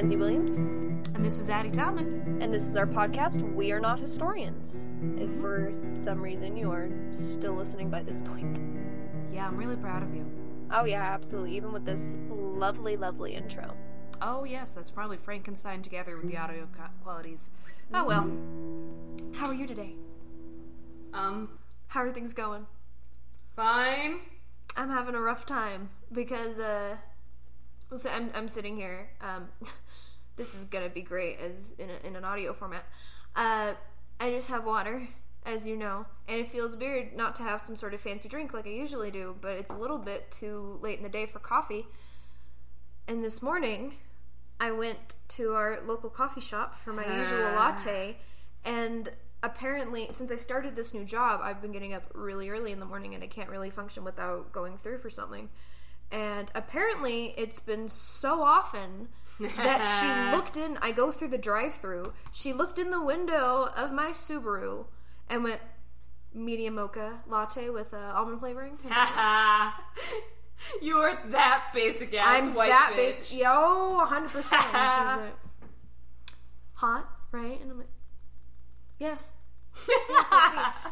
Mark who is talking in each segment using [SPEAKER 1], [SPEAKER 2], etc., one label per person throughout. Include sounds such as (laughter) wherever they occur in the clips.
[SPEAKER 1] Mackenzie Williams,
[SPEAKER 2] And this is Addie Talman.
[SPEAKER 1] and this is our podcast. We are not historians. If for some reason you are still listening by this point.
[SPEAKER 2] Yeah, I'm really proud of you.
[SPEAKER 1] Oh, yeah, absolutely. Even with this lovely, lovely intro.
[SPEAKER 2] Oh, yes, that's probably Frankenstein together with the audio co- qualities. Oh, well. How are you today?
[SPEAKER 3] Um,
[SPEAKER 1] How are things going?
[SPEAKER 3] fine.
[SPEAKER 1] I'm having a rough time because, uh, so I'm, I'm sitting here. Um, (laughs) this is gonna be great as in, a, in an audio format. Uh, I just have water, as you know, and it feels weird not to have some sort of fancy drink like I usually do, but it's a little bit too late in the day for coffee. And this morning, I went to our local coffee shop for my usual (sighs) latte, and apparently, since I started this new job, I've been getting up really early in the morning and I can't really function without going through for something. And apparently, it's been so often that she (laughs) looked in. I go through the drive-through. She looked in the window of my Subaru and went medium mocha latte with uh, almond flavoring. (laughs) (laughs)
[SPEAKER 3] you are that basic ass
[SPEAKER 1] I'm
[SPEAKER 3] white
[SPEAKER 1] that
[SPEAKER 3] bitch.
[SPEAKER 1] basic. Yo, 100. percent She's like, hot, right? And I'm like, yes. yes.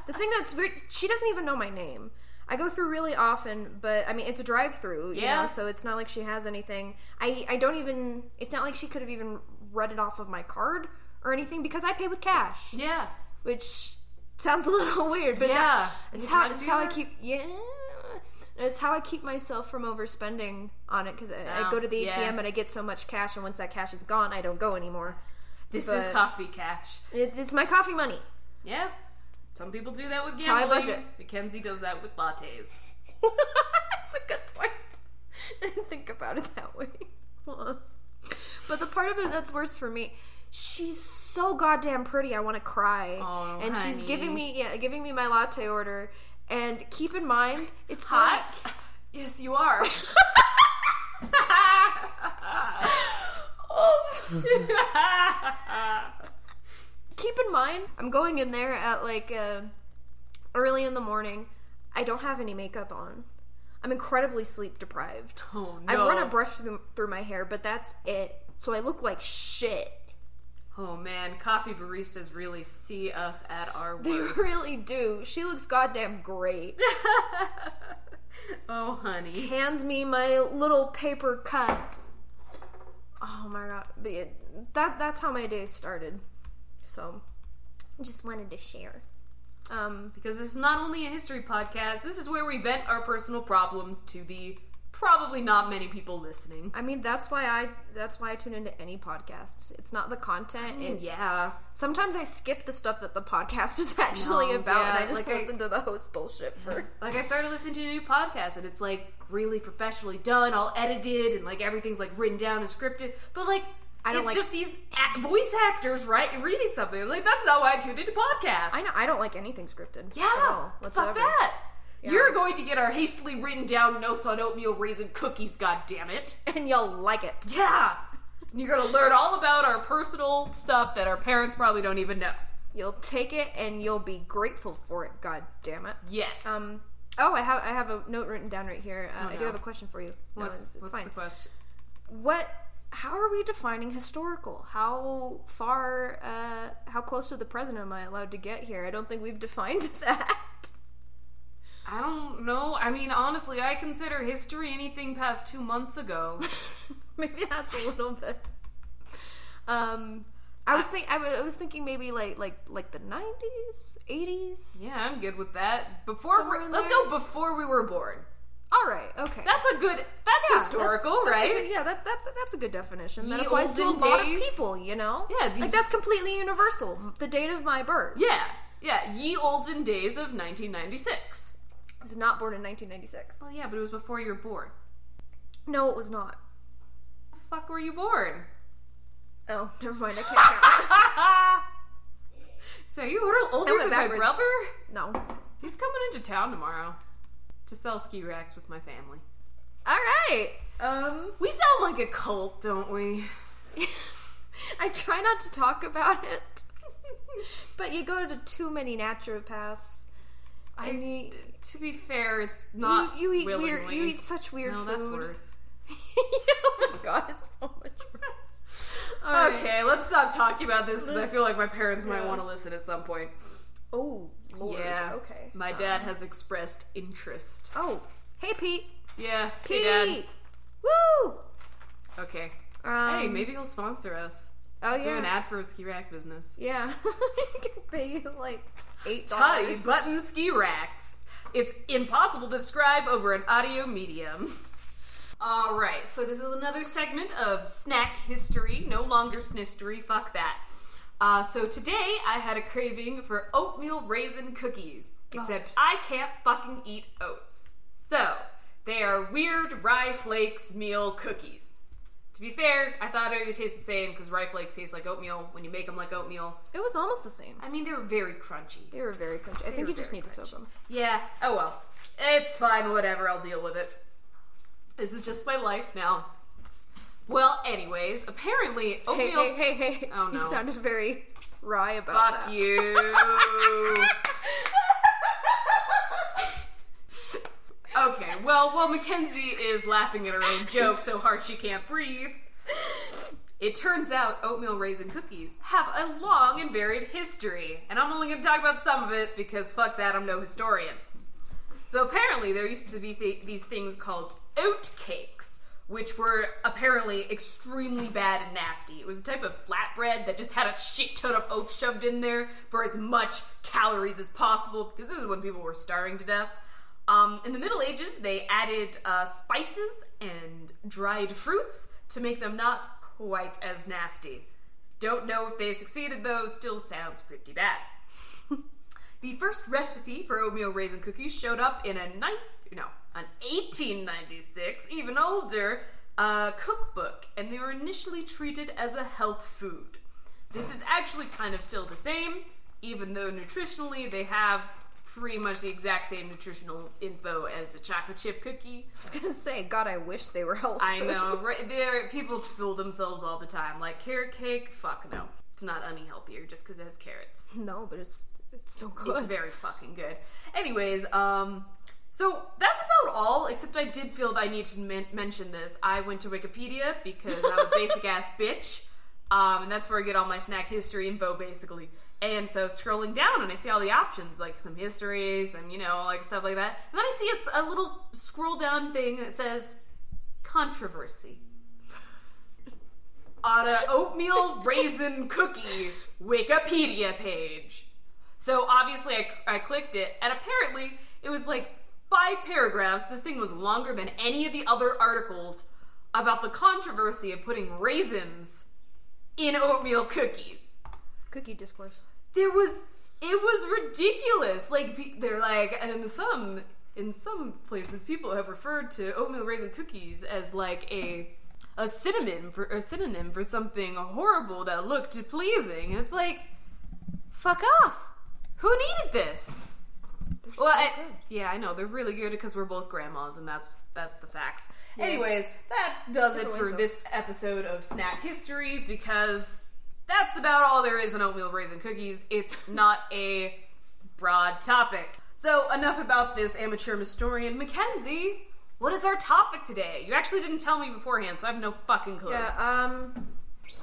[SPEAKER 1] The thing that's weird, she doesn't even know my name. I go through really often, but I mean, it's a drive-through,
[SPEAKER 3] Yeah.
[SPEAKER 1] know, so it's not like she has anything. I I don't even. It's not like she could have even read it off of my card or anything because I pay with cash,
[SPEAKER 3] Yeah.
[SPEAKER 1] which sounds a little (laughs) weird, but
[SPEAKER 3] Yeah.
[SPEAKER 1] it's how it's how I keep yeah. It's how I keep myself from overspending on it because I, I
[SPEAKER 3] Oh,
[SPEAKER 1] go to the oh, ATM
[SPEAKER 3] yeah.
[SPEAKER 1] and I get so much cash, and once that cash is gone, I don't go anymore.
[SPEAKER 3] This
[SPEAKER 1] But-
[SPEAKER 3] is coffee cash.
[SPEAKER 1] It's it's my coffee money.
[SPEAKER 3] Yeah. Some people do that with
[SPEAKER 1] how I
[SPEAKER 3] gambling.
[SPEAKER 1] budget.
[SPEAKER 3] Mackenzie does that with lattes. (laughs)
[SPEAKER 1] That's a good point. (laughs) I didn't think about it that way. but the part of it that's worse for me, she's so goddamn pretty. I want to cry,
[SPEAKER 3] Oh,
[SPEAKER 1] and she's giving me yeah, giving me my latte order. And keep in mind, it's
[SPEAKER 3] Hot?
[SPEAKER 1] like (laughs)
[SPEAKER 3] yes, you are.
[SPEAKER 1] Oh, keep in mind, I'm going in there at like uh, early in the morning. I don't have any makeup on. I'm incredibly sleep deprived.
[SPEAKER 3] oh no.
[SPEAKER 1] I've run a brush through, through my hair, but that's it. So I look like shit.
[SPEAKER 3] Oh man, coffee baristas really see us at our worst.
[SPEAKER 1] They (laughs) really do. She looks goddamn great. (laughs)
[SPEAKER 3] oh honey.
[SPEAKER 1] Hands me my little paper cup. Oh my god. That that's how my day started. So just wanted to share. Um
[SPEAKER 3] Because this is not only a history podcast, this is where we vent our personal problems to the probably not many people listening.
[SPEAKER 1] I mean that's why I that's why I tune into any podcasts. It's not the content. It's,
[SPEAKER 3] yeah.
[SPEAKER 1] Sometimes I skip the stuff that the podcast is (laughs) actually
[SPEAKER 3] No,
[SPEAKER 1] about and I just
[SPEAKER 3] like I-
[SPEAKER 1] listen to the host bullshit for (laughs)
[SPEAKER 3] Like I started listening to a new podcast and it's like really professionally done, all edited, and like everything's like written down and scripted. But like
[SPEAKER 1] I don't
[SPEAKER 3] it's
[SPEAKER 1] like-
[SPEAKER 3] just these a- voice actors, right? Reading something. Like that's not why I tuned into podcasts.
[SPEAKER 1] I know I don't like anything scripted.
[SPEAKER 3] Yeah, fuck that. You're going to get our hastily written down notes on oatmeal raisin cookies. God damn it! (laughs)
[SPEAKER 1] And you'll like it.
[SPEAKER 3] Yeah, And you're gonna learn all about our personal stuff that our parents probably don't even know.
[SPEAKER 1] You'll take it and you'll be grateful for it. God damn it.
[SPEAKER 3] Yes.
[SPEAKER 1] Um. Oh, I have I have a note written down right here. Uh,
[SPEAKER 3] Oh,
[SPEAKER 1] I do have a question for you. No,
[SPEAKER 3] what's,
[SPEAKER 1] it's, it's
[SPEAKER 3] what's
[SPEAKER 1] fine.
[SPEAKER 3] the question?
[SPEAKER 1] What? How are we defining historical? How far? Uh, how close to the present am I allowed to get here? I don't think we've (laughs) defined that.
[SPEAKER 3] I don't know. I mean, honestly, I consider history anything past two months ago. (laughs)
[SPEAKER 1] maybe that's a little bit. Um. I was think I wa- I was thinking maybe like like like the nineties, eighties.
[SPEAKER 3] yeah, I'm good with that. Before let's go before we were born.
[SPEAKER 1] All right. Okay.
[SPEAKER 3] That's a good. That's
[SPEAKER 1] Yeah,
[SPEAKER 3] historical,
[SPEAKER 1] that's- that's
[SPEAKER 3] right?
[SPEAKER 1] good- yeah, that, that, that's a good definition. That
[SPEAKER 3] Ye
[SPEAKER 1] applies to a lot of
[SPEAKER 3] days.
[SPEAKER 1] people, you know?
[SPEAKER 3] Yeah, these-
[SPEAKER 1] like that's completely universal. The date of my birth.
[SPEAKER 3] yeah, yeah. Ye olden days of 1996.
[SPEAKER 1] I was not born in 1996.
[SPEAKER 3] Well, yeah, but it was before you were born.
[SPEAKER 1] No, it was not.
[SPEAKER 3] The fuck were you born?
[SPEAKER 1] Oh, (laughs) never mind. I can't count. (laughs)
[SPEAKER 3] so you were older than my brother?
[SPEAKER 1] no.
[SPEAKER 3] He's coming into town tomorrow to sell ski racks with my family.
[SPEAKER 1] All right. Um,
[SPEAKER 3] We sound like a cult, don't we? (laughs)
[SPEAKER 1] I try not to talk about it, (laughs) but you go to too many naturopaths I mean,
[SPEAKER 3] To be fair, it's not.
[SPEAKER 1] you, you eat weird. You eat such weird
[SPEAKER 3] No,
[SPEAKER 1] food.
[SPEAKER 3] that's worse. (laughs)
[SPEAKER 1] oh my god, it's so much worse. All right.
[SPEAKER 3] Okay, let's stop talking about this because I feel like my parents might want to listen at some point.
[SPEAKER 1] Oh lord.
[SPEAKER 3] Yeah.
[SPEAKER 1] Okay.
[SPEAKER 3] My
[SPEAKER 1] Um,
[SPEAKER 3] dad has expressed interest.
[SPEAKER 1] Oh, hey Pete.
[SPEAKER 3] Yeah.
[SPEAKER 1] Pete.
[SPEAKER 3] Hey.
[SPEAKER 1] Woo.
[SPEAKER 3] Okay.
[SPEAKER 1] Um,
[SPEAKER 3] hey, maybe he'll sponsor us.
[SPEAKER 1] Oh yeah.
[SPEAKER 3] Do an ad for a ski rack business.
[SPEAKER 1] Yeah. (laughs) you can pay like eight dollars.
[SPEAKER 3] button ski racks. It's impossible to describe over an audio medium. All right, so this is another segment of snack history. No longer snistery. Fuck that. Uh, so today I had a craving for oatmeal raisin cookies. Except I can't fucking eat oats. So they are weird rye flakes meal cookies. To be fair, I thought they would taste the same because rye flakes taste like oatmeal when you make them like oatmeal.
[SPEAKER 1] It was almost the same.
[SPEAKER 3] I mean, they were very crunchy.
[SPEAKER 1] They were very crunchy. I think you just need to soak them.
[SPEAKER 3] Yeah. Oh well. It's fine. Whatever. I'll deal with it. This is just my life now. Well, anyways, apparently
[SPEAKER 1] Hey,
[SPEAKER 3] oatmeal.
[SPEAKER 1] hey, hey, hey!
[SPEAKER 3] Oh,
[SPEAKER 1] You sounded very wry about
[SPEAKER 3] Fuck
[SPEAKER 1] that.
[SPEAKER 3] you. (laughs) okay. Well, while Mackenzie is laughing at her own joke so hard she can't breathe. It turns out oatmeal raisin cookies have a long and varied history, and I'm only going to talk about some of it because fuck that, I'm no historian. So apparently, there used to be th- these things called oat cakes, which were apparently extremely bad and nasty. It was a type of flatbread that just had a shit ton of oats shoved in there for as much calories as possible, because this is when people were starving to death. Um, in the Middle Ages, they added uh, spices and dried fruits to make them not quite as nasty. Don't know if they succeeded though, still sounds pretty bad. The first recipe for oatmeal raisin cookies showed up in a nine, no, an 1896, even older, uh, cookbook, and they were initially treated as a health food. This is actually kind of still the same, even though nutritionally they have pretty much the exact same nutritional info as a chocolate chip cookie.
[SPEAKER 1] I was gonna say, God, I wish they were healthy.
[SPEAKER 3] I know, right? There, people fool themselves all the time. Like carrot cake, fuck no, it's not any healthier just because it has carrots. (laughs)
[SPEAKER 1] no, but it's it's so good.
[SPEAKER 3] It's very fucking good. Anyways, um, so that's about all. Except I did feel that I need to men- mention this. I went to Wikipedia because I'm a (laughs) basic ass bitch, um, and that's where I get all my snack history info, basically. And so scrolling down, and I see all the options, like some histories and you know, like stuff like that. And then I see a little scroll down thing that says controversy (laughs) on a oatmeal raisin cookie Wikipedia page. So obviously, I, I clicked it, and apparently, it was like five paragraphs. This thing was longer than any of the other articles about the controversy of putting raisins in oatmeal cookies.
[SPEAKER 1] Cookie discourse.
[SPEAKER 3] There was, it was ridiculous. Like they're like, in some in some places, people have referred to oatmeal raisin cookies as like a a synonym for a synonym for something horrible that looked pleasing. And it's like, fuck off. Who needed this?
[SPEAKER 1] They're
[SPEAKER 3] Well,
[SPEAKER 1] so
[SPEAKER 3] I, yeah, I know they're really good because we're both grandmas, and that's that's the facts. Anyways, that does it for this episode of Snack History because that's about all there is in oatmeal raisin cookies. It's not a broad topic. So enough about this amateur historian, Mackenzie. What is our topic today? You actually didn't tell me beforehand, so I have no fucking clue.
[SPEAKER 1] Yeah. Um.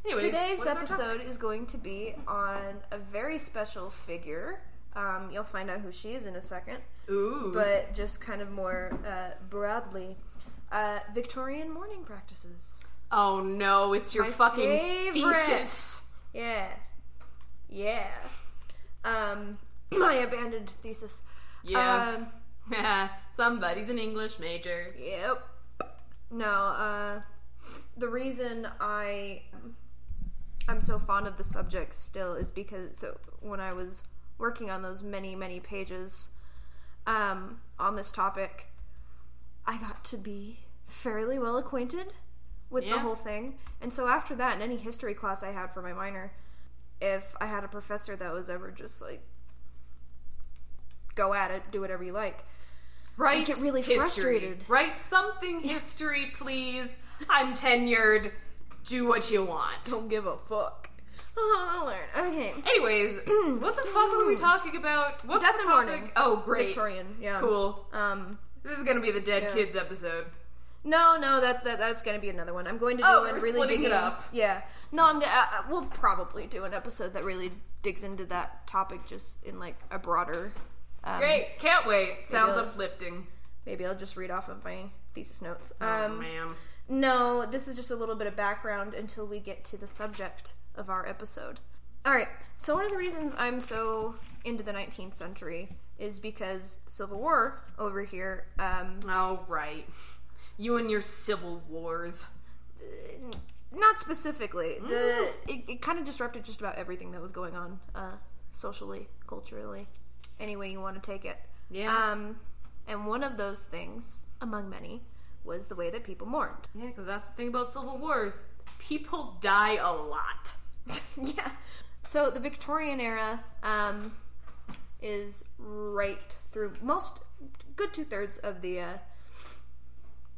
[SPEAKER 3] Anyways,
[SPEAKER 1] Today's
[SPEAKER 3] what is our
[SPEAKER 1] episode is going to be on a very special figure. Um, you'll find out who she is in a second,
[SPEAKER 3] Ooh,
[SPEAKER 1] but just kind of more uh, broadly, uh, Victorian mourning practices.
[SPEAKER 3] oh no, it's your
[SPEAKER 1] My
[SPEAKER 3] fucking
[SPEAKER 1] favorite.
[SPEAKER 3] thesis.
[SPEAKER 1] Yeah, yeah. Um, (clears throat) my abandoned thesis.
[SPEAKER 3] Yeah.
[SPEAKER 1] Um, (laughs)
[SPEAKER 3] Somebody's an English major.
[SPEAKER 1] Yep. No, uh the reason I I'm so fond of the subject still is because so when I was working on those many, many pages um on this topic, I got to be fairly well acquainted with the whole thing. And so after that in any history class I had for my minor, if I had a professor that was ever just like go at it, do whatever you like.
[SPEAKER 3] Right?
[SPEAKER 1] get really
[SPEAKER 3] history.
[SPEAKER 1] frustrated.
[SPEAKER 3] Write something history, please. I'm tenured. Do what you want.
[SPEAKER 1] don't give a fuck. (laughs) Oh Lord. Okay.
[SPEAKER 3] Anyways, (clears throat) what the fuck were we talking about? What's
[SPEAKER 1] Death
[SPEAKER 3] the
[SPEAKER 1] and
[SPEAKER 3] topic?
[SPEAKER 1] mourning.
[SPEAKER 3] Oh, great.
[SPEAKER 1] Victorian. Yeah.
[SPEAKER 3] Cool.
[SPEAKER 1] Um.
[SPEAKER 3] This is gonna be the Dead
[SPEAKER 1] Yeah.
[SPEAKER 3] Kids episode.
[SPEAKER 1] No, no, that, that that's gonna be another one. I'm going to do
[SPEAKER 3] Oh,
[SPEAKER 1] one
[SPEAKER 3] we're
[SPEAKER 1] really
[SPEAKER 3] splitting it up.
[SPEAKER 1] Yeah. No, I'm. Uh, uh, we'll probably do an episode that really digs into that topic, just in like a broader. Um,
[SPEAKER 3] Great. Can't wait. Sounds
[SPEAKER 1] Maybe-
[SPEAKER 3] uplifting.
[SPEAKER 1] Maybe I'll just read off of my thesis notes.
[SPEAKER 3] oh,
[SPEAKER 1] Um,
[SPEAKER 3] man.
[SPEAKER 1] no, this is just a little bit of background until we get to the subject of our episode. All right. So one of the reasons I'm so into the 19th century is because Civil War over here. Um,
[SPEAKER 3] Oh, right. You and your civil wars.
[SPEAKER 1] not specifically. The it, it kind of disrupted just about everything that was going on, uh, socially, culturally, any way you want to take it.
[SPEAKER 3] Yeah.
[SPEAKER 1] Um, and one of those things, among many, was the way that people mourned.
[SPEAKER 3] yeah, because that's the thing about civil wars. People die a lot. (laughs)
[SPEAKER 1] yeah. So the Victorian era um, is right through most, good two thirds of the uh,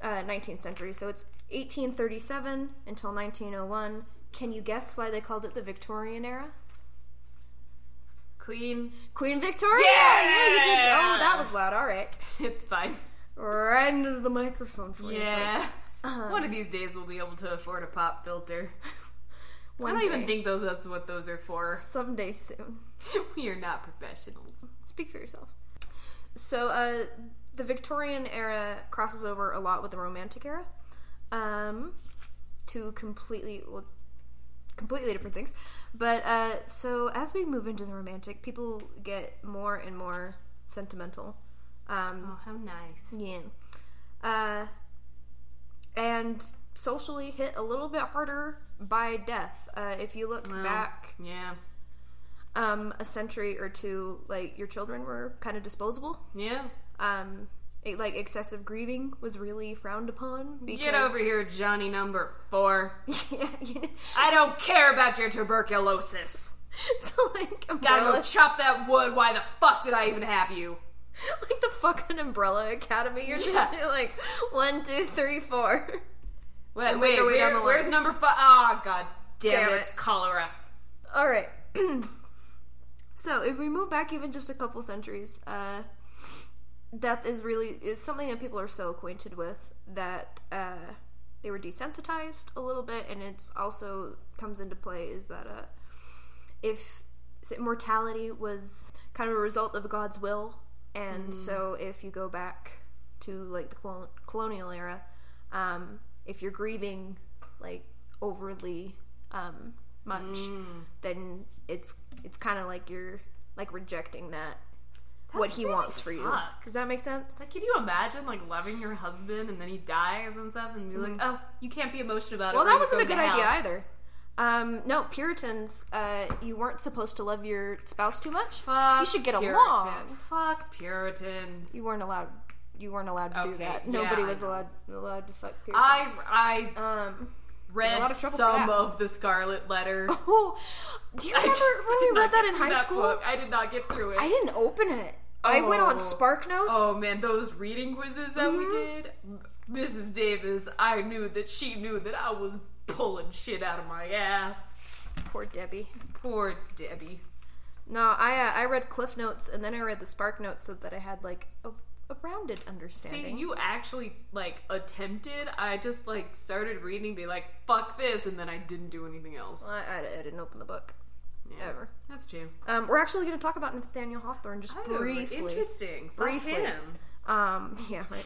[SPEAKER 1] uh, 19th century. So it's 1837 until 1901. Can you guess why they called it the Victorian era?
[SPEAKER 3] Queen.
[SPEAKER 1] Queen Victoria.
[SPEAKER 3] Yeah!
[SPEAKER 1] yeah, you did. Oh, that was loud. All right, (laughs)
[SPEAKER 3] It's fine.
[SPEAKER 1] right into the microphone for you.
[SPEAKER 3] Yeah.
[SPEAKER 1] Um, (laughs)
[SPEAKER 3] One of these days we'll be able to afford a pop filter. (laughs) I don't even think those that's what those are for.
[SPEAKER 1] someday soon.
[SPEAKER 3] we are not professionals.
[SPEAKER 1] Speak for yourself. So, uh, the Victorian era crosses over a lot with the Romantic era. Um, two completely, well, completely different things. But, uh, so as we move into the Romantic, people get more and more sentimental. Um,
[SPEAKER 3] Oh, how nice.
[SPEAKER 1] yeah. Uh, and socially hit a little bit harder by death. Uh, if you look
[SPEAKER 3] Well,
[SPEAKER 1] back
[SPEAKER 3] Yeah.
[SPEAKER 1] um, a century or two, like your children were kind of disposable.
[SPEAKER 3] Yeah.
[SPEAKER 1] Um, it, like excessive grieving was really frowned upon. Because,
[SPEAKER 3] Get over here, Johnny number four. (laughs)
[SPEAKER 1] yeah, you know,
[SPEAKER 3] I don't care about your tuberculosis. (laughs)
[SPEAKER 1] so like umbrella.
[SPEAKER 3] Gotta go chop that wood. Why the fuck did I even have you? (laughs)
[SPEAKER 1] like the fucking Umbrella Academy. You're just like one, two, three, four.
[SPEAKER 3] Wait,
[SPEAKER 1] And make
[SPEAKER 3] wait, where-
[SPEAKER 1] down the line.
[SPEAKER 3] where's number five? Oh, god damn,
[SPEAKER 1] Damn
[SPEAKER 3] it,
[SPEAKER 1] it.
[SPEAKER 3] it's cholera.
[SPEAKER 1] All right. (clears throat) so if we move back even just a couple centuries, uh, death is really is something that people are so acquainted with that uh, they were desensitized a little bit, and it's also comes into play is that uh, if mortality was kind of a result of God's will, and so if you go back to like the colon- colonial era, um, if you're grieving like overly um, much, then it's it's kind of like you're like rejecting that what he wants for you.
[SPEAKER 3] fucked.
[SPEAKER 1] Does that make sense?
[SPEAKER 3] Like, can you imagine like loving your husband and then he dies and stuff, and be like, oh, you can't be emotional about
[SPEAKER 1] well,
[SPEAKER 3] it. or
[SPEAKER 1] that wasn't a
[SPEAKER 3] go
[SPEAKER 1] good
[SPEAKER 3] to
[SPEAKER 1] idea
[SPEAKER 3] hell."
[SPEAKER 1] either. Um, no, Puritans, uh, you weren't supposed to love your spouse too much.
[SPEAKER 3] Fuck
[SPEAKER 1] You should get
[SPEAKER 3] Puritan.
[SPEAKER 1] along.
[SPEAKER 3] Fuck Puritans.
[SPEAKER 1] You weren't allowed. You weren't allowed to do
[SPEAKER 3] Okay,
[SPEAKER 1] that.
[SPEAKER 3] yeah,
[SPEAKER 1] Nobody
[SPEAKER 3] I
[SPEAKER 1] was
[SPEAKER 3] know.
[SPEAKER 1] allowed allowed to fuck Puritans.
[SPEAKER 3] I I
[SPEAKER 1] um.
[SPEAKER 3] read
[SPEAKER 1] lot of trouble for
[SPEAKER 3] some
[SPEAKER 1] that.
[SPEAKER 3] of the Scarlet Letter. (laughs)
[SPEAKER 1] Oh, do you
[SPEAKER 3] I
[SPEAKER 1] remember
[SPEAKER 3] did-
[SPEAKER 1] when
[SPEAKER 3] did
[SPEAKER 1] we
[SPEAKER 3] not
[SPEAKER 1] read that
[SPEAKER 3] get
[SPEAKER 1] in
[SPEAKER 3] through
[SPEAKER 1] high school?
[SPEAKER 3] book. I did not get through it.
[SPEAKER 1] I didn't open it. I went on
[SPEAKER 3] Oh.
[SPEAKER 1] Spark Notes.
[SPEAKER 3] Oh man, those reading quizzes that we
[SPEAKER 1] Mhm.
[SPEAKER 3] did, Mrs. Davis, I knew that she knew that I was pulling shit out of my ass.
[SPEAKER 1] Poor Debbie.
[SPEAKER 3] Poor Debbie.
[SPEAKER 1] No, I uh, I read Cliff Notes and then I read the Spark Notes so that I had like a, a rounded
[SPEAKER 3] See,
[SPEAKER 1] understanding.
[SPEAKER 3] you actually like attempted. I just like started reading, be like, "Fuck this," and then I didn't do anything else.
[SPEAKER 1] I, I, I didn't open the book
[SPEAKER 3] Yeah,
[SPEAKER 1] ever.
[SPEAKER 3] That's true.
[SPEAKER 1] Um, we're actually going to talk about Nathaniel Hawthorne just
[SPEAKER 3] Oh,
[SPEAKER 1] briefly.
[SPEAKER 3] Interesting.
[SPEAKER 1] Briefly.
[SPEAKER 3] him.
[SPEAKER 1] Um, (laughs) yeah, right.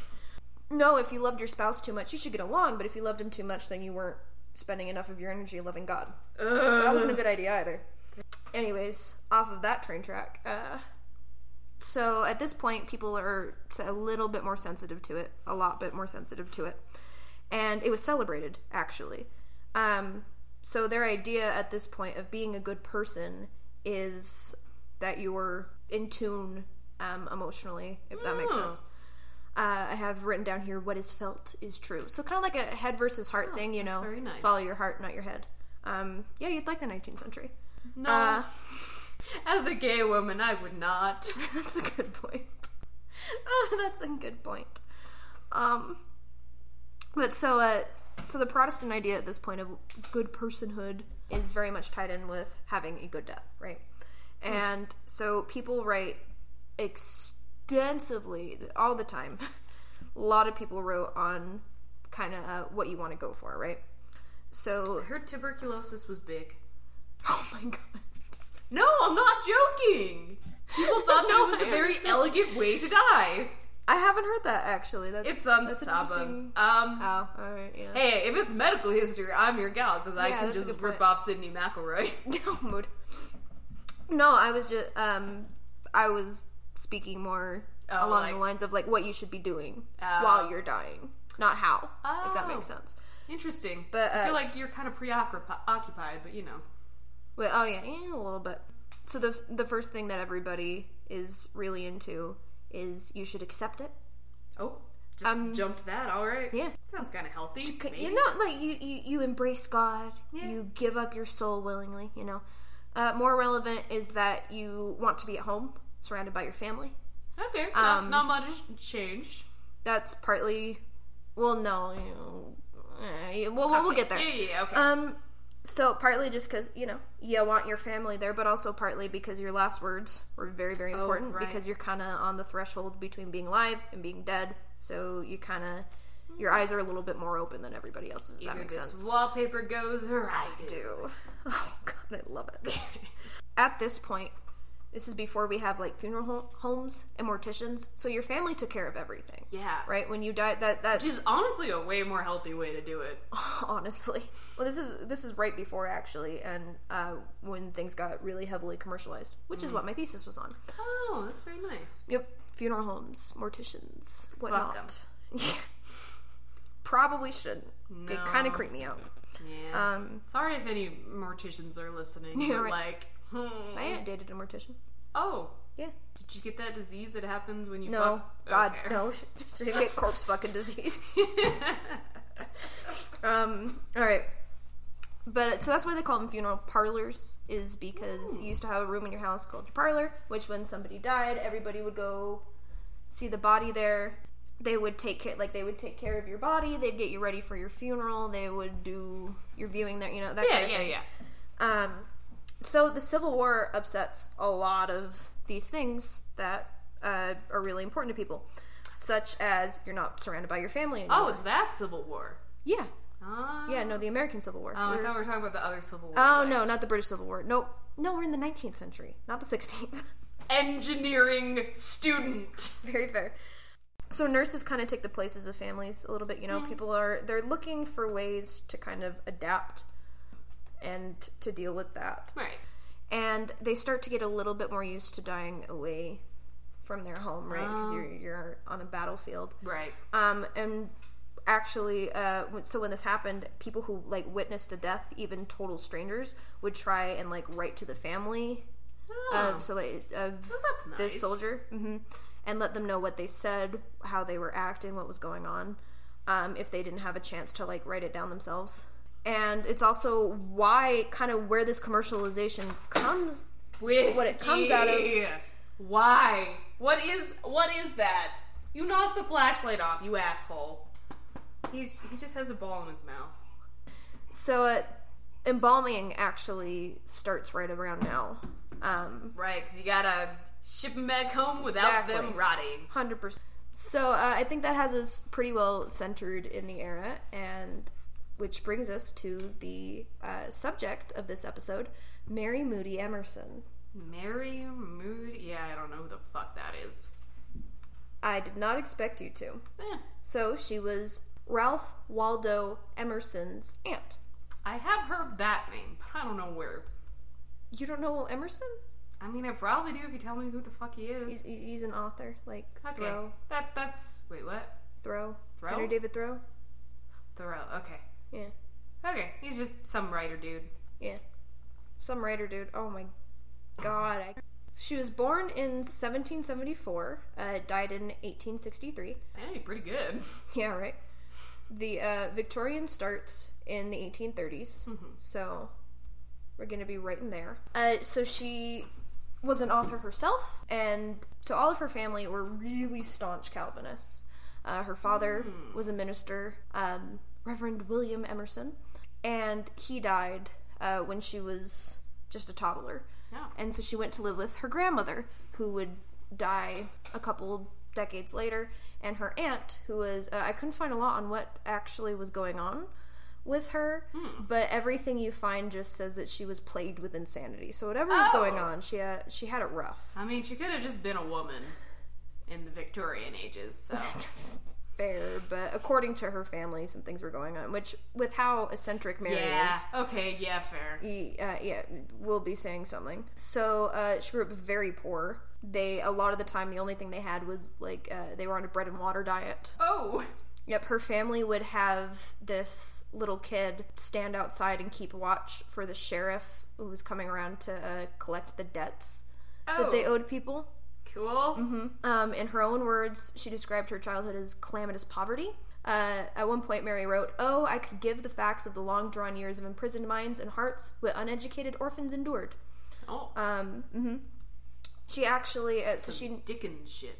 [SPEAKER 1] No, if you loved your spouse too much, you should get along. But if you loved him too much, then you weren't spending enough of your energy loving God. So that wasn't a good idea either. Anyways, off of that train track. Uh, so at this point, people are a little bit more sensitive to it, a lot bit more sensitive to it, and it was celebrated actually. Um, so their idea at this point of being a good person is that you're in tune um, emotionally, if that makes
[SPEAKER 3] Oh.
[SPEAKER 1] sense. Uh, I have written down here what is felt is true. So kind of like a head versus heart thing, you
[SPEAKER 3] Oh,
[SPEAKER 1] know.
[SPEAKER 3] very nice.
[SPEAKER 1] Follow your heart, not your head. Um, yeah, you'd like the 19th century.
[SPEAKER 3] No.
[SPEAKER 1] Uh, (laughs)
[SPEAKER 3] As a gay woman, I would not. (laughs)
[SPEAKER 1] that's a good point. (laughs) Oh, that's a good point. Um, but so, uh, so the Protestant idea at this point of good personhood is very much tied in with having a good death, right? And so people write extensively all the time. (laughs) a lot of people wrote on kind of uh, what you want to go for, right? So,
[SPEAKER 3] I heard tuberculosis was big. (laughs)
[SPEAKER 1] oh my god.
[SPEAKER 3] No, I'm not joking. People thought that
[SPEAKER 1] No,
[SPEAKER 3] it was a very (laughs) elegant way to die.
[SPEAKER 1] I haven't heard that actually. That's
[SPEAKER 3] It's um,
[SPEAKER 1] that's interesting.
[SPEAKER 3] Um,
[SPEAKER 1] Oh, all right, yeah.
[SPEAKER 3] hey, if it's medical history, I'm your gal because I
[SPEAKER 1] Yeah,
[SPEAKER 3] can just rip
[SPEAKER 1] point.
[SPEAKER 3] off Sydnee McElroy. (laughs) (laughs)
[SPEAKER 1] No mood. No, I was just um, I was speaking more
[SPEAKER 3] Oh,
[SPEAKER 1] along
[SPEAKER 3] like-
[SPEAKER 1] the lines of like what you should be doing
[SPEAKER 3] Oh.
[SPEAKER 1] while you're dying, not how. If that
[SPEAKER 3] Oh.
[SPEAKER 1] makes sense.
[SPEAKER 3] Interesting.
[SPEAKER 1] But,
[SPEAKER 3] I
[SPEAKER 1] uh,
[SPEAKER 3] feel like you're kind of preoccupied, but you know.
[SPEAKER 1] Well, oh yeah, yeah, a little bit. So the the first thing that everybody is really into is you should accept it.
[SPEAKER 3] Oh, just
[SPEAKER 1] Um,
[SPEAKER 3] jumped that. All right.
[SPEAKER 1] yeah.
[SPEAKER 3] Sounds kind of healthy. Maybe.
[SPEAKER 1] You know, like you, you, you embrace God.
[SPEAKER 3] Yeah.
[SPEAKER 1] You give up your soul willingly. You know, uh, more relevant is that you want to be at home, surrounded by your family.
[SPEAKER 3] Okay.
[SPEAKER 1] Um,
[SPEAKER 3] not, not much changed.
[SPEAKER 1] That's partly. Well, no, you know, eh, well, we'll, we'll get there.
[SPEAKER 3] Yeah, yeah, yeah, okay.
[SPEAKER 1] Um, so partly just because you know you want your family there, but also partly because your last words were very, very oh, important
[SPEAKER 3] Oh, right.
[SPEAKER 1] because you're kind of on the threshold between being alive and being dead. So you kind of your eyes are a little bit more open than everybody else's. If that makes sense.
[SPEAKER 3] wallpaper goes or I do.
[SPEAKER 1] do. (laughs) Oh god, I love it. (laughs) At this point, this is before we have like funeral homes and morticians. So your family took care of everything,
[SPEAKER 3] Yeah.
[SPEAKER 1] right? When you died, that that's
[SPEAKER 3] Which is honestly a way more healthy way to do it. (laughs)
[SPEAKER 1] honestly. Well, this is this is right before actually, and uh, when things got really heavily commercialized, which is what my thesis was on.
[SPEAKER 3] Oh, that's very nice.
[SPEAKER 1] Yep, funeral homes, morticians, whatnot. (laughs) Yeah, probably shouldn't. It kind of creeped me out.
[SPEAKER 3] Yeah.
[SPEAKER 1] Um,
[SPEAKER 3] Sorry if any morticians are listening. (laughs)
[SPEAKER 1] Yeah,
[SPEAKER 3] but
[SPEAKER 1] right.
[SPEAKER 3] like, hmm.
[SPEAKER 1] my aunt dated a mortician.
[SPEAKER 3] Oh,
[SPEAKER 1] Yeah.
[SPEAKER 3] did you get that disease that happens when you
[SPEAKER 1] No,
[SPEAKER 3] fuck?
[SPEAKER 1] God,
[SPEAKER 3] Okay.
[SPEAKER 1] no. (laughs) (laughs) She didn't get corpse fucking disease. (laughs) Um, all right. But so that's why they call them funeral parlors, is because you used to have a room in your house called your parlor, which when somebody died, everybody would go see the body there. They would take care, like they would take care of your body. They'd get you ready for your funeral. They would do your viewing there, you know that
[SPEAKER 3] yeah,
[SPEAKER 1] kind of
[SPEAKER 3] yeah,
[SPEAKER 1] thing.
[SPEAKER 3] yeah.
[SPEAKER 1] Um, so the Civil War upsets a lot of these things that uh, are really important to people, such as you're not surrounded by your family anymore.
[SPEAKER 3] Oh, it's that Civil War.
[SPEAKER 1] yeah,
[SPEAKER 3] Oh.
[SPEAKER 1] yeah. No, the American Civil War.
[SPEAKER 3] Oh, I
[SPEAKER 1] We're-
[SPEAKER 3] thought we were talking about the other Civil War.
[SPEAKER 1] Oh
[SPEAKER 3] like
[SPEAKER 1] no, not the British Civil War. Nope. No, we're in the 19th century, not the 16th. (laughs)
[SPEAKER 3] Engineering student.
[SPEAKER 1] Very fair. So nurses kind of take the places of families a little bit. You know, people are they're looking for ways to kind of adapt and to deal with that.
[SPEAKER 3] Right.
[SPEAKER 1] And they start to get a little bit more used to dying away from their home, right? Because
[SPEAKER 3] Oh.
[SPEAKER 1] you're you're on a battlefield.
[SPEAKER 3] Right.
[SPEAKER 1] Um, and actually, uh, so when this happened, people who like witnessed a death, even total strangers, would try and like write to the family
[SPEAKER 3] Oh.
[SPEAKER 1] of so like of
[SPEAKER 3] Well, that's
[SPEAKER 1] this
[SPEAKER 3] nice.
[SPEAKER 1] soldier hmm and let them know what they said, how they were acting, what was going on, um, if they didn't have a chance to like write it down themselves. And it's also why kind of where this commercialization comes.
[SPEAKER 3] Whiskey.
[SPEAKER 1] what it comes out of-
[SPEAKER 3] Why? What is what is that? You knocked the flashlight off, you asshole. He's he just has a ball in his mouth.
[SPEAKER 1] So uh, embalming actually starts right around now. Um,
[SPEAKER 3] Right, because you gotta ship them back home without them rotting.
[SPEAKER 1] Hundred percent. So uh, I think that has us pretty well centered in the era, and which brings us to the uh, subject of this episode, Mary Moody Emerson.
[SPEAKER 3] Mary Moody. Yeah, I don't know who the fuck that is.
[SPEAKER 1] I did not expect you to.
[SPEAKER 3] Eh,
[SPEAKER 1] So she was Ralph Waldo Emerson's aunt.
[SPEAKER 3] I have heard that name, but I don't know where.
[SPEAKER 1] You don't know Emerson?
[SPEAKER 3] I mean, I probably do if you tell me who the fuck he is.
[SPEAKER 1] He's, he's an author, like
[SPEAKER 3] okay,
[SPEAKER 1] Thoreau,
[SPEAKER 3] that that's wait what?
[SPEAKER 1] Thoreau,
[SPEAKER 3] Thoreau?
[SPEAKER 1] Henry David Thoreau.
[SPEAKER 3] Thoreau. Okay,
[SPEAKER 1] Yeah,
[SPEAKER 3] okay, he's just some writer dude.
[SPEAKER 1] yeah, some writer dude. Oh my god. I... She was born in 1774, uh, died in 1863.
[SPEAKER 3] Hey, pretty good. (laughs)
[SPEAKER 1] Yeah, right. The uh, Victorian starts in the 1830s,
[SPEAKER 3] Mm-hmm.
[SPEAKER 1] so we're gonna be right in there. Uh, so she was an author herself, and so all of her family were really staunch Calvinists. Uh, her father was a minister, um, Reverend William Emerson, and he died uh, when she was just a toddler.
[SPEAKER 3] Yeah.
[SPEAKER 1] And so she went to live with her grandmother, who would die a couple decades later, and her aunt, who was, uh, I couldn't find a lot on what actually was going on with her, but everything you find just says that she was plagued with insanity. So whatever was going
[SPEAKER 3] Oh.
[SPEAKER 1] on, she had, she had it rough.
[SPEAKER 3] I mean, she could have just been a woman in the Victorian ages, so. (laughs)
[SPEAKER 1] Fair, but according to her family, some things were going on, which, with how eccentric Mary
[SPEAKER 3] yeah.
[SPEAKER 1] is,
[SPEAKER 3] Okay, yeah, fair.
[SPEAKER 1] y- uh, yeah, we'll be saying something. So uh, she grew up very poor. They a lot of the time the only thing they had was like uh, they were on a bread and water diet.
[SPEAKER 3] Oh!
[SPEAKER 1] Yep, her family would have this little kid stand outside and keep watch for the sheriff who was coming around to uh, collect the debts
[SPEAKER 3] Oh.
[SPEAKER 1] that they owed people.
[SPEAKER 3] Cool.
[SPEAKER 1] Um, in her own words, she described her childhood as calamitous poverty. Uh, at one point, Mary wrote, Oh, I could give the facts of the long drawn years of imprisoned minds and hearts what uneducated orphans endured.
[SPEAKER 3] Oh.
[SPEAKER 1] Um, hmm She actually, uh, so she
[SPEAKER 3] Dickens shit.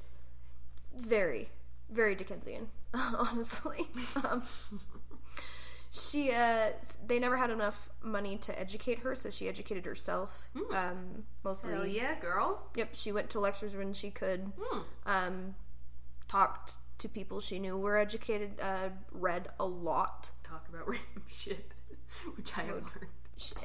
[SPEAKER 1] very, very Dickensian, (laughs) honestly. (laughs) Um, she, uh, they never had enough money to educate her, so she educated herself. Um, mostly.
[SPEAKER 3] Hell yeah, girl.
[SPEAKER 1] Yep, she went to lectures when she could.
[SPEAKER 3] Hmm.
[SPEAKER 1] Um, talked to people she knew were educated. Uh, read a lot,
[SPEAKER 3] Talk about (laughs) random shit, which I have learned.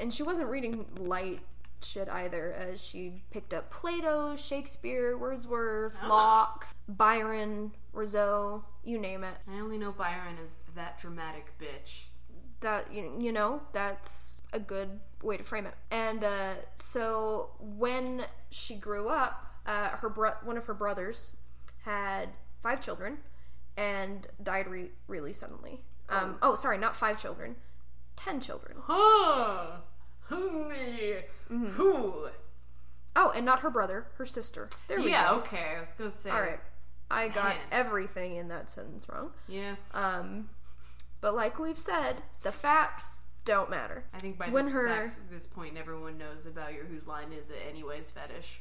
[SPEAKER 1] And she wasn't reading light shit either. As she picked up Plato, Shakespeare, Wordsworth,
[SPEAKER 3] Ah.
[SPEAKER 1] Locke, Byron, Rousseau, you name it.
[SPEAKER 3] I only know Byron as that dramatic bitch.
[SPEAKER 1] That you, you know that's a good way to frame it and uh, so when she grew up uh, her bro- one of her brothers had five children and died re- really suddenly um, oh sorry not five children ten children
[SPEAKER 3] Huh. Hungry. Who?
[SPEAKER 1] oh and not her brother her sister there we
[SPEAKER 3] Yeah,
[SPEAKER 1] go yeah
[SPEAKER 3] okay. I was gonna say.
[SPEAKER 1] all right i got
[SPEAKER 3] Man.
[SPEAKER 1] everything in that sentence wrong
[SPEAKER 3] Yeah.
[SPEAKER 1] um, but like we've said the facts don't matter
[SPEAKER 3] I think by
[SPEAKER 1] when
[SPEAKER 3] this,
[SPEAKER 1] her-
[SPEAKER 3] fact, this point, everyone knows about your whose line is it anyways fetish.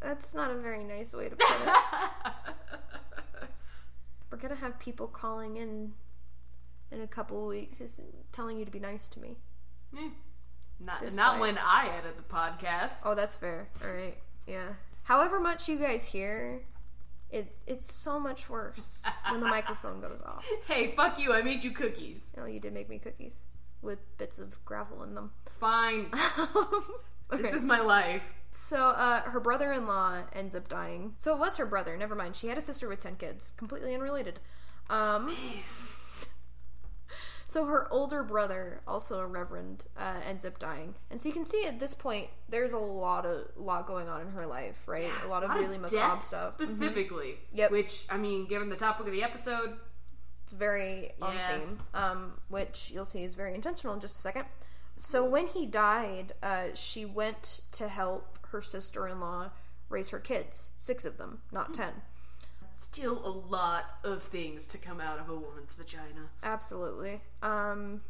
[SPEAKER 1] that's not a very nice way to put it (laughs) We're gonna have people calling in in a couple of weeks, just telling you to be nice to me.
[SPEAKER 3] Eh. Not
[SPEAKER 1] This
[SPEAKER 3] not
[SPEAKER 1] point.
[SPEAKER 3] when I edit the podcast.
[SPEAKER 1] Oh, that's fair. All right, yeah. However much you guys hear, it it's so much worse when the microphone goes off. (laughs)
[SPEAKER 3] Hey, fuck you! I made you cookies.
[SPEAKER 1] Oh, you did make me cookies with bits of gravel in them.
[SPEAKER 3] It's fine. (laughs)
[SPEAKER 1] Okay.
[SPEAKER 3] This is my life.
[SPEAKER 1] So, uh, her brother-in-law ends up dying. So it was her brother. Never mind. She had a sister with ten kids, completely unrelated. Um, (sighs) so her older brother, also a reverend, uh, ends up dying, and so you can see at this point there's a lot of lot going on in her life, right? Yeah, a lot of really macabre
[SPEAKER 3] death
[SPEAKER 1] stuff. Mhm.
[SPEAKER 3] specifically.
[SPEAKER 1] Yep.
[SPEAKER 3] Which I mean, given the topic of the episode,
[SPEAKER 1] It's very on
[SPEAKER 3] Yeah.
[SPEAKER 1] theme, um, which you'll see is very intentional in just a second. So when he died, uh, she went to help her sister-in-law raise her kids, six of them, not ten.
[SPEAKER 3] Still a lot of things to come out of a woman's vagina.
[SPEAKER 1] Absolutely. Um,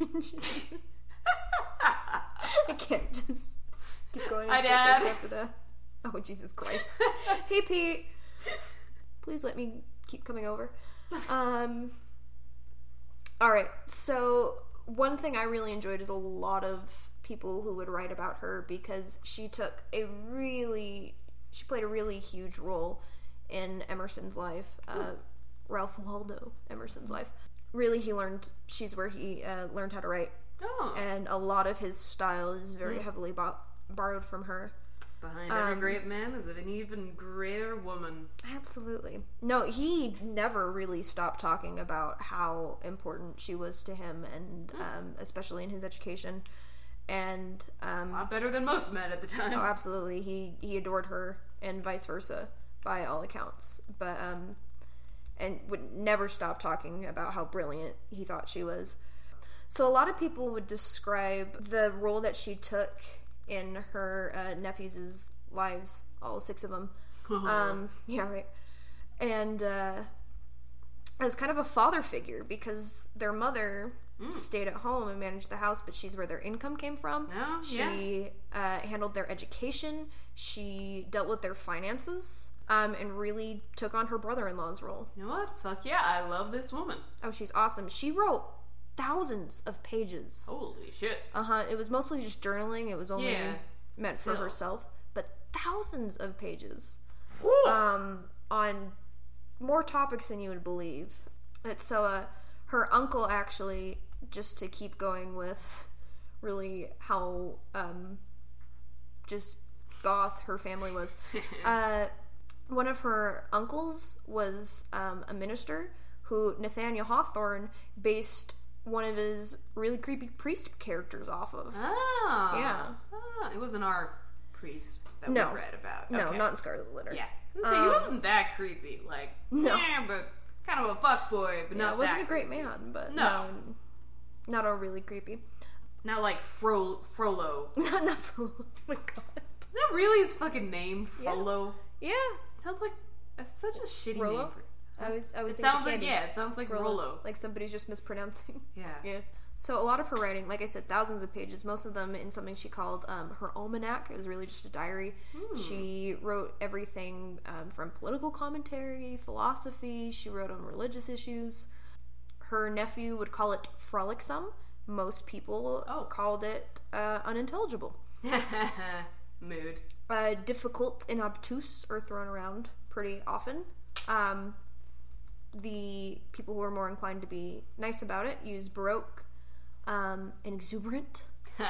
[SPEAKER 1] (laughs) (laughs) I can't just keep going.
[SPEAKER 3] Hi, Dad.
[SPEAKER 1] After that. Oh Jesus Christ! (laughs) hey Pete, please let me keep coming over. Um. All right. So one thing I really enjoyed is a lot of people who would write about her because she took a really she played a really huge role in Emerson's life. Uh, Ralph Waldo Emerson's life. Really, he learned. She's where he uh, learned how to write,
[SPEAKER 3] Oh,
[SPEAKER 1] and a lot of his style is very heavily bo- borrowed from her.
[SPEAKER 3] behind every
[SPEAKER 1] um,
[SPEAKER 3] great man is an even greater woman.
[SPEAKER 1] Absolutely. No, he never really stopped talking about how important she was to him, and um, especially in his education. And um,
[SPEAKER 3] A lot better than most men at the time.
[SPEAKER 1] oh, absolutely, he he adored her, and vice versa, by all accounts. But um, and would never stop talking about how brilliant he thought she was. So a lot of people would describe the role that she took in her uh, nephews' lives, all six of them. (laughs) Um, yeah, right. And uh, as kind of a father figure because their mother stayed at home and managed the house, but she's where their income came from.
[SPEAKER 3] Oh,
[SPEAKER 1] she uh, handled their education. She dealt with their finances. Um, and really took on her brother-in-law's role.
[SPEAKER 3] You know what? Fuck yeah, I love this woman.
[SPEAKER 1] Oh, she's awesome. She wrote thousands of pages.
[SPEAKER 3] Holy shit.
[SPEAKER 1] Uh huh. It was mostly just journaling. It was only
[SPEAKER 3] Yeah,
[SPEAKER 1] meant for herself, but thousands of pages um, on more topics than you would believe. It's so uh, her uncle actually, just to keep going with really how um, just goth her family was. (laughs) uh, one of her uncles was um, a minister who Nathaniel Hawthorne based one of his really creepy priest characters off of.
[SPEAKER 3] Ah.
[SPEAKER 1] Yeah.
[SPEAKER 3] Ah, it wasn't our priest that
[SPEAKER 1] No.
[SPEAKER 3] we read about.
[SPEAKER 1] No,
[SPEAKER 3] Okay.
[SPEAKER 1] not in Scarlet Letter.
[SPEAKER 3] Yeah. He
[SPEAKER 1] Um,
[SPEAKER 3] wasn't that creepy. Like,
[SPEAKER 1] No.
[SPEAKER 3] yeah, but kind of a fuck boy, but
[SPEAKER 1] Yeah,
[SPEAKER 3] not
[SPEAKER 1] wasn't a great man, but
[SPEAKER 3] No.
[SPEAKER 1] no, not all really creepy.
[SPEAKER 3] Not like Fro- Frollo. (laughs)
[SPEAKER 1] Not enough. Oh my god.
[SPEAKER 3] Is that really his fucking name? Frollo?
[SPEAKER 1] Yeah, Yeah,
[SPEAKER 3] sounds like that's such a shitty
[SPEAKER 1] Rollo?
[SPEAKER 3] name. For-
[SPEAKER 1] I was. I was.
[SPEAKER 3] it sounds like yeah, it sounds like. Rollo.
[SPEAKER 1] Like somebody's just mispronouncing. (laughs)
[SPEAKER 3] Yeah.
[SPEAKER 1] yeah. So a lot of her writing, like I said, thousands of pages. Most of them in something she called um, her almanac. It was really just a diary.
[SPEAKER 3] Hmm.
[SPEAKER 1] She wrote everything um, from political commentary, philosophy. She wrote on religious issues. Her nephew would call it frolicsome. Most people
[SPEAKER 3] Oh.
[SPEAKER 1] called it uh, unintelligible. (laughs)
[SPEAKER 3] Mood.
[SPEAKER 1] Uh, difficult and obtuse are thrown around pretty often. Um, the people who are more inclined to be nice about it use baroque um, and exuberant. (laughs)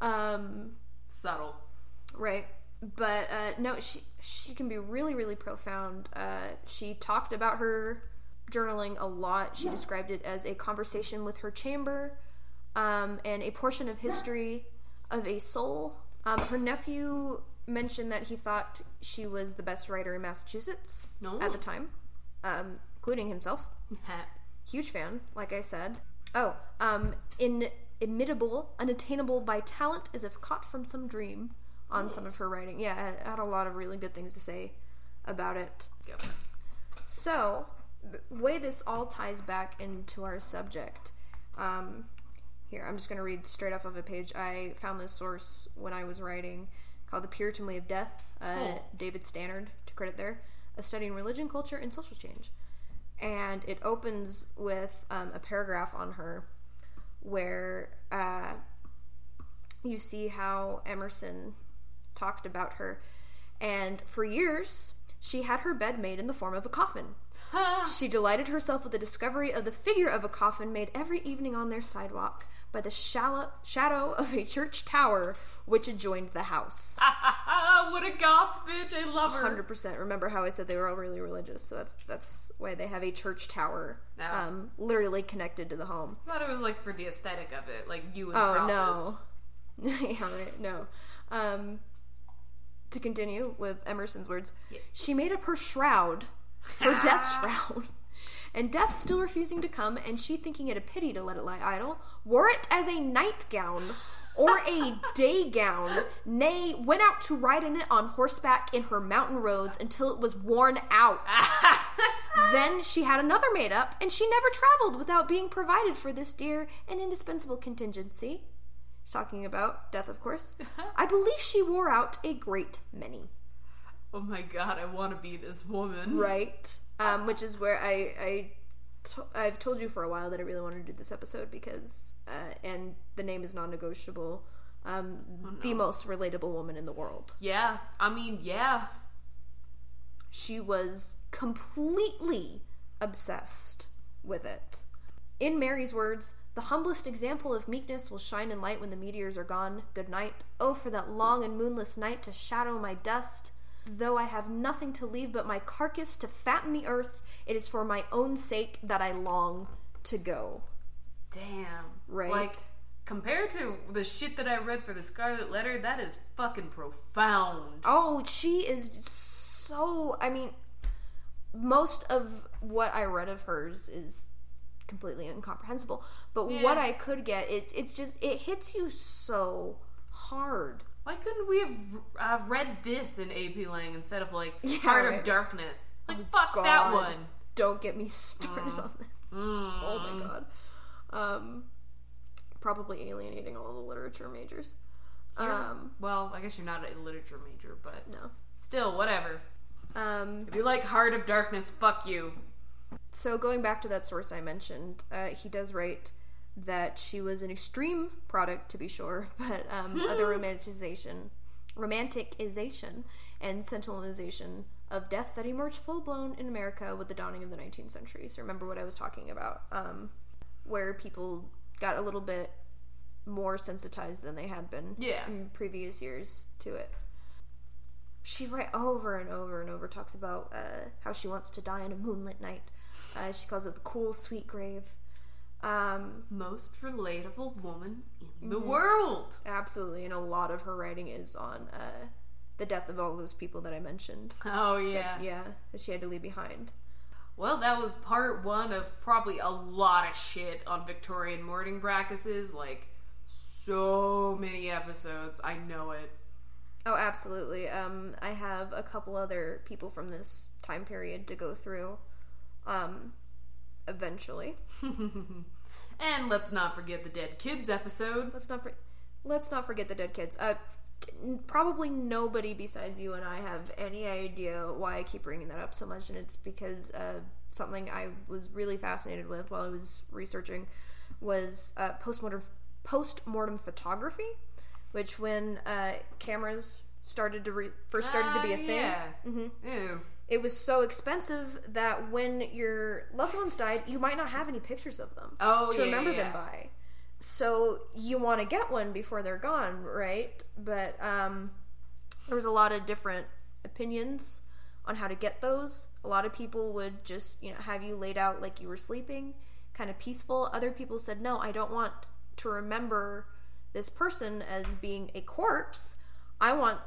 [SPEAKER 1] Um,
[SPEAKER 3] Subtle.
[SPEAKER 1] right, but uh, no, she she can be really really profound. Uh, she talked about her journaling a lot. She described it as a conversation with her chamber um, and a portion of history of a soul. Um, her nephew mentioned that he thought she was the best writer in Massachusetts
[SPEAKER 3] No.
[SPEAKER 1] at the time, um, including himself. Huge fan, like I said. Oh, um, inimitable, unattainable by talent as if caught from some dream on some of her writing. Yeah, I had a lot of really good things to say about it. So, the way this all ties back into our subject, um, here, I'm just going to read straight off of a page. I found this source when I was writing called The Puritan Way of Death, uh. David Stannard, to credit there, a study in religion, culture, and social change. And it opens with um, a paragraph on her where uh, you see how Emerson talked about her. And for years, she had her bed made in the form of a coffin. She delighted herself with the discovery of the figure of a coffin made every evening on their sidewalk by the shallow, shadow of a church tower which adjoined the house. (laughs)
[SPEAKER 3] what a goth bitch! I love her.
[SPEAKER 1] Hundred percent. Remember how I said they were all really religious, so that's that's why they have a church tower,
[SPEAKER 3] Yeah.
[SPEAKER 1] um, literally connected to the home.
[SPEAKER 3] I thought it was like for the aesthetic of it, like you and
[SPEAKER 1] Oh
[SPEAKER 3] crosses.
[SPEAKER 1] no, (laughs) yeah, right. No. Um, to continue with Emerson's words,
[SPEAKER 3] Yes.
[SPEAKER 1] she made up her shroud, her death (laughs) shroud, and death still refusing to come, and she thinking it a pity to let it lie idle, wore it as a nightgown. Or a (laughs) day gown, nay, went out to ride in it on horseback in her mountain roads until it was worn out. (laughs) then she had another made up, and she never traveled without being provided for this dear and indispensable contingency. Talking about death, of course. (laughs) I believe she wore out a great many.
[SPEAKER 3] oh my god, I want to be this woman.
[SPEAKER 1] Right. Um, which is where I, I to- I've told you for a while that I really wanted to do this episode because, uh, and the name is non-negotiable. Um, The most relatable woman in the world.
[SPEAKER 3] Yeah, I mean, yeah.
[SPEAKER 1] She was completely obsessed with it. In Mary's words, the humblest example of meekness will shine in light when the meteors are gone. Good night. Oh, for that long and moonless night to shadow my dust. Though I have nothing to leave but my carcass to fatten the earth, it is for my own sake that I long to go.
[SPEAKER 3] Damn.
[SPEAKER 1] Right.
[SPEAKER 3] Like, compared to the shit that I read for the Scarlet Letter, that is fucking profound.
[SPEAKER 1] Oh, she is so. I mean, most of what I read of hers is completely incomprehensible. But what I could get, it, it's just it hits you so hard.
[SPEAKER 3] Why couldn't we have uh, read this in AP Lang instead of like (laughs)
[SPEAKER 1] Yeah,
[SPEAKER 3] Heart
[SPEAKER 1] right.
[SPEAKER 3] of Darkness? Like, fuck that one.
[SPEAKER 1] Don't get me started on that.
[SPEAKER 3] Mm.
[SPEAKER 1] Oh my god. Um, probably alienating all the literature majors. Um,
[SPEAKER 3] Well, I guess you're not a literature major, but
[SPEAKER 1] no.
[SPEAKER 3] still, whatever.
[SPEAKER 1] Um,
[SPEAKER 3] If you like Heart of Darkness, fuck you.
[SPEAKER 1] so going back to that source I mentioned, uh, he does write that she was an extreme product, to be sure, (laughs) but um, other (laughs) romanticization, romanticization, and sentimentalization of death that emerged full blown in America with the dawning of the 19th century. So remember what I was talking about, um, where people got a little bit more sensitized than they had been
[SPEAKER 3] Yeah.
[SPEAKER 1] in previous years to it. She right over and over and over talks about uh, how she wants to die on a moonlit night. Uh, she calls it the cool, sweet grave. Um,
[SPEAKER 3] Most relatable woman in the
[SPEAKER 1] Mm-hmm.
[SPEAKER 3] world.
[SPEAKER 1] absolutely, and a lot of her writing is on uh, the death of all those people that I mentioned.
[SPEAKER 3] Oh yeah.
[SPEAKER 1] Yeah, that she had to leave behind.
[SPEAKER 3] Well, that was part one of probably a lot of shit on Victorian mourning practices. Like so many episodes. I know it.
[SPEAKER 1] Oh, absolutely. Um, I have a couple other people from this time period to go through. Um, eventually, (laughs)
[SPEAKER 3] and let's not forget the dead kids episode.
[SPEAKER 1] let's not for- let's not forget the dead kids. Uh, probably nobody besides you and I have any idea why I keep bringing that up so much, and it's because uh, something I was really fascinated with while I was researching was uh, postmortem postmortem photography, which when uh, cameras started to re- first started to be a
[SPEAKER 3] Ah,
[SPEAKER 1] thing.
[SPEAKER 3] Yeah.
[SPEAKER 1] Mhm.
[SPEAKER 3] Ew.
[SPEAKER 1] It was so expensive that when your loved ones died, you might not have any pictures of them
[SPEAKER 3] Oh,
[SPEAKER 1] to
[SPEAKER 3] yeah,
[SPEAKER 1] remember
[SPEAKER 3] yeah,
[SPEAKER 1] them by. So you want to get one before they're gone, right? But um, there was a lot of different opinions on how to get those. A lot of people would just, you know, have you laid out like you were sleeping, kind of peaceful. Other people said, "No, I don't want to remember this person as being a corpse. I want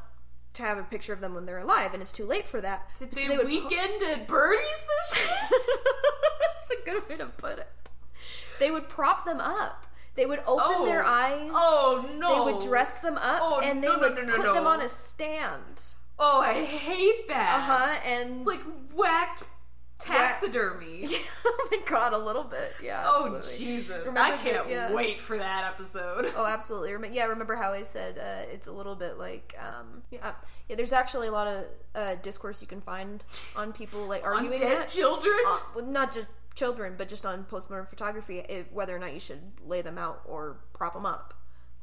[SPEAKER 1] to have a picture of them when they're alive, and it's too late for that."
[SPEAKER 3] Did
[SPEAKER 1] So
[SPEAKER 3] they,
[SPEAKER 1] would pu-
[SPEAKER 3] weekend at Bernie's this (laughs) shit?
[SPEAKER 1] That's a good way to put it. They would prop them up. They would open
[SPEAKER 3] Oh.
[SPEAKER 1] their eyes.
[SPEAKER 3] Oh, no!
[SPEAKER 1] They would dress them up,
[SPEAKER 3] Oh,
[SPEAKER 1] and they
[SPEAKER 3] no, no,
[SPEAKER 1] would
[SPEAKER 3] no, no,
[SPEAKER 1] put them on a stand.
[SPEAKER 3] oh, I hate that.
[SPEAKER 1] Uh huh. And
[SPEAKER 3] It's like whacked taxidermy. (laughs)
[SPEAKER 1] oh my god, a little bit. Yeah.
[SPEAKER 3] Oh. Jesus!
[SPEAKER 1] Remember
[SPEAKER 3] I
[SPEAKER 1] the-
[SPEAKER 3] can't
[SPEAKER 1] yeah.
[SPEAKER 3] wait for that episode.
[SPEAKER 1] Oh, absolutely. Rem- Yeah, remember how I said uh, it's a little bit like, um, yeah, yeah. There's actually a lot of uh, discourse you can find on people like (laughs)
[SPEAKER 3] On
[SPEAKER 1] arguing
[SPEAKER 3] dead
[SPEAKER 1] that.
[SPEAKER 3] children.
[SPEAKER 1] Uh, well, not just children, but just on postmortem photography, it, whether or not you should lay them out or prop them up.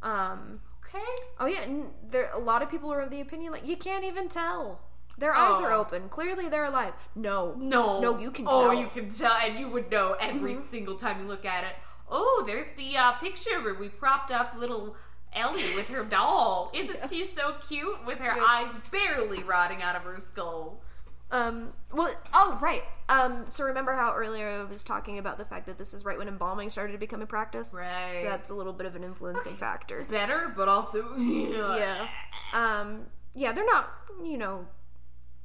[SPEAKER 1] Um,
[SPEAKER 3] okay.
[SPEAKER 1] oh yeah, and there a lot of people are of the opinion like you can't even tell. Their eyes are
[SPEAKER 3] Oh.
[SPEAKER 1] open. Clearly, they're alive. No,
[SPEAKER 3] No.
[SPEAKER 1] no, you can.
[SPEAKER 3] Oh,
[SPEAKER 1] tell.
[SPEAKER 3] you can tell, and you would know every single time you look at it. Oh, there's the uh, picture where we propped up little Ellie with her doll. (laughs) Isn't she so cute with her
[SPEAKER 1] Yeah.
[SPEAKER 3] eyes barely rotting out of her skull?
[SPEAKER 1] Um. Well. Oh, right. Um. So remember how earlier I was talking about the fact that this is right when embalming started to become a practice.
[SPEAKER 3] Right.
[SPEAKER 1] So that's a little bit of an influencing factor.
[SPEAKER 3] Better, but also (laughs)
[SPEAKER 1] Yeah. Um. Yeah. They're not. You know.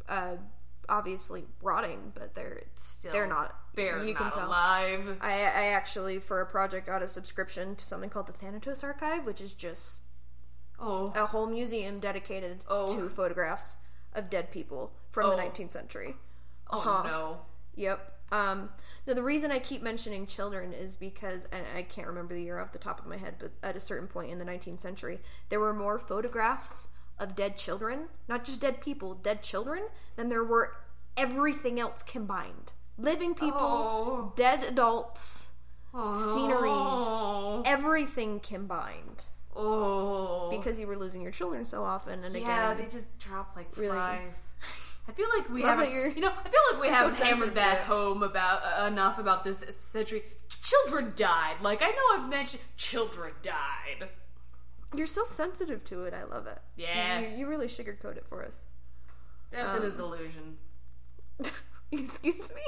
[SPEAKER 1] Uh. Obviously rotting, but they're
[SPEAKER 3] Still,
[SPEAKER 1] they're not.
[SPEAKER 3] They're
[SPEAKER 1] you
[SPEAKER 3] not
[SPEAKER 1] can tell.
[SPEAKER 3] alive.
[SPEAKER 1] I, I actually, for a project, got a subscription to something called the Thanatos Archive, which is just
[SPEAKER 3] Oh,
[SPEAKER 1] a whole museum dedicated
[SPEAKER 3] Oh.
[SPEAKER 1] to photographs of dead people from the
[SPEAKER 3] Oh.
[SPEAKER 1] 19th century.
[SPEAKER 3] oh
[SPEAKER 1] Uh-huh.
[SPEAKER 3] no.
[SPEAKER 1] Yep. Um, now, the reason I keep mentioning children is because, and I can't remember the year off the top of my head, but at a certain point in the 19th century, there were more photographs of dead children, not just dead people, dead children, than there were everything else combined. Living people,
[SPEAKER 3] Oh.
[SPEAKER 1] dead adults, sceneries,
[SPEAKER 3] Oh.
[SPEAKER 1] everything combined.
[SPEAKER 3] Oh.
[SPEAKER 1] Because you were losing your children so often, and
[SPEAKER 3] yeah,
[SPEAKER 1] again,
[SPEAKER 3] they just drop like
[SPEAKER 1] Really-
[SPEAKER 3] flies. I feel like we haven't,
[SPEAKER 1] you're
[SPEAKER 3] know, I feel like we haven't
[SPEAKER 1] sensitive
[SPEAKER 3] hammered that home about uh, enough about this century. Children died. Like I know I've mentioned children died.
[SPEAKER 1] You're so sensitive to it. I love it.
[SPEAKER 3] Yeah.
[SPEAKER 1] you, you really sugarcoat it for us.
[SPEAKER 3] Death
[SPEAKER 1] Um,
[SPEAKER 3] is illusion. (laughs)
[SPEAKER 1] Excuse me?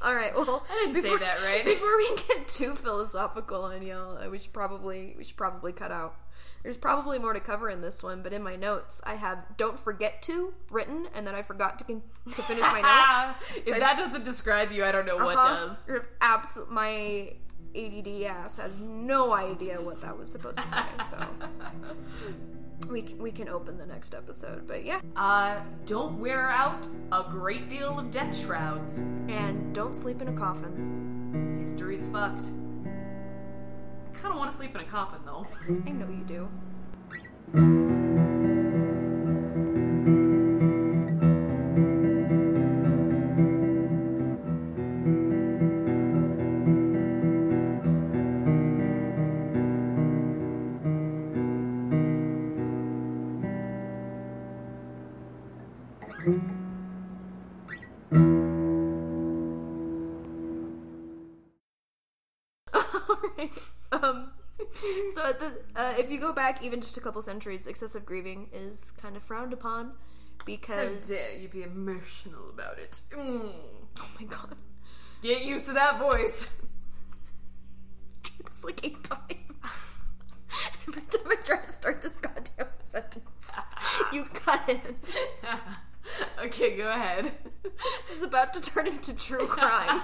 [SPEAKER 1] All right. Well,
[SPEAKER 3] I didn't say that right. (laughs)
[SPEAKER 1] Before we get too philosophical on y'all, uh, we should probably we should probably cut out. There's probably more to cover in this one, but in my notes I have "don't forget to" written, and then I forgot to con- to finish my (laughs) note.
[SPEAKER 3] if
[SPEAKER 1] I-
[SPEAKER 3] that doesn't describe you, I don't know what
[SPEAKER 1] Uh-huh.
[SPEAKER 3] does.
[SPEAKER 1] You're abso- my ADD ass has no idea what that was supposed to say. So (laughs) we can, we can open the next episode, but yeah,
[SPEAKER 3] Uh, don't wear out a great deal of death shrouds.
[SPEAKER 1] and don't sleep in a coffin.
[SPEAKER 3] History's fucked. I kind of want to sleep in a coffin though.
[SPEAKER 1] I know you do. If you go back even just a couple centuries, excessive grieving is kind of frowned upon
[SPEAKER 3] How
[SPEAKER 1] because
[SPEAKER 3] dare you be emotional about it? Mm.
[SPEAKER 1] oh my god,
[SPEAKER 3] Get used to that voice.
[SPEAKER 1] it's like eight times. (laughs) Every time I try to start this goddamn sentence, you cut it. (laughs)
[SPEAKER 3] okay, go ahead.
[SPEAKER 1] This is about to turn into true crime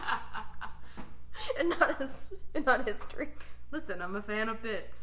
[SPEAKER 1] (laughs) and not his, and not history.
[SPEAKER 3] Listen, I'm a fan of bits.